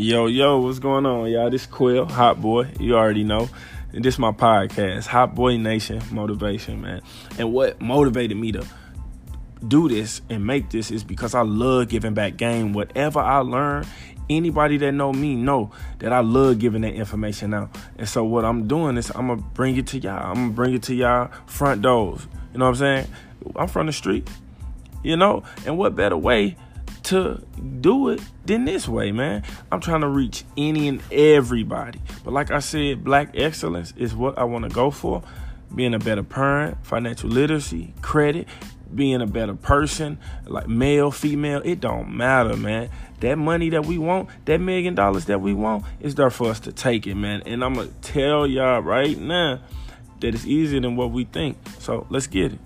Yo, yo, what's going on, y'all? This Quill, Hot Boy. You already know. And this my podcast, Hot Boy Nation Motivation, man. And what motivated me to do this and make this is because I love giving back game. Whatever I learn, anybody that know me know that I love giving that information out. And so what I'm doing is I'm gonna bring it to y'all. I'm gonna bring it to y'all front doors. You know what I'm saying? I'm from the street. You know, and what better way to do it than this way, man. I'm trying to reach any and everybody. But like I said, black excellence is what I want to go for. Being a better parent, financial literacy, credit, being a better person, like male, female, it don't matter, man. That money that we want, that million dollars that we want, is there for us to take it, man. And I'm gonna tell y'all right now that it's easier than what we think. So let's get it.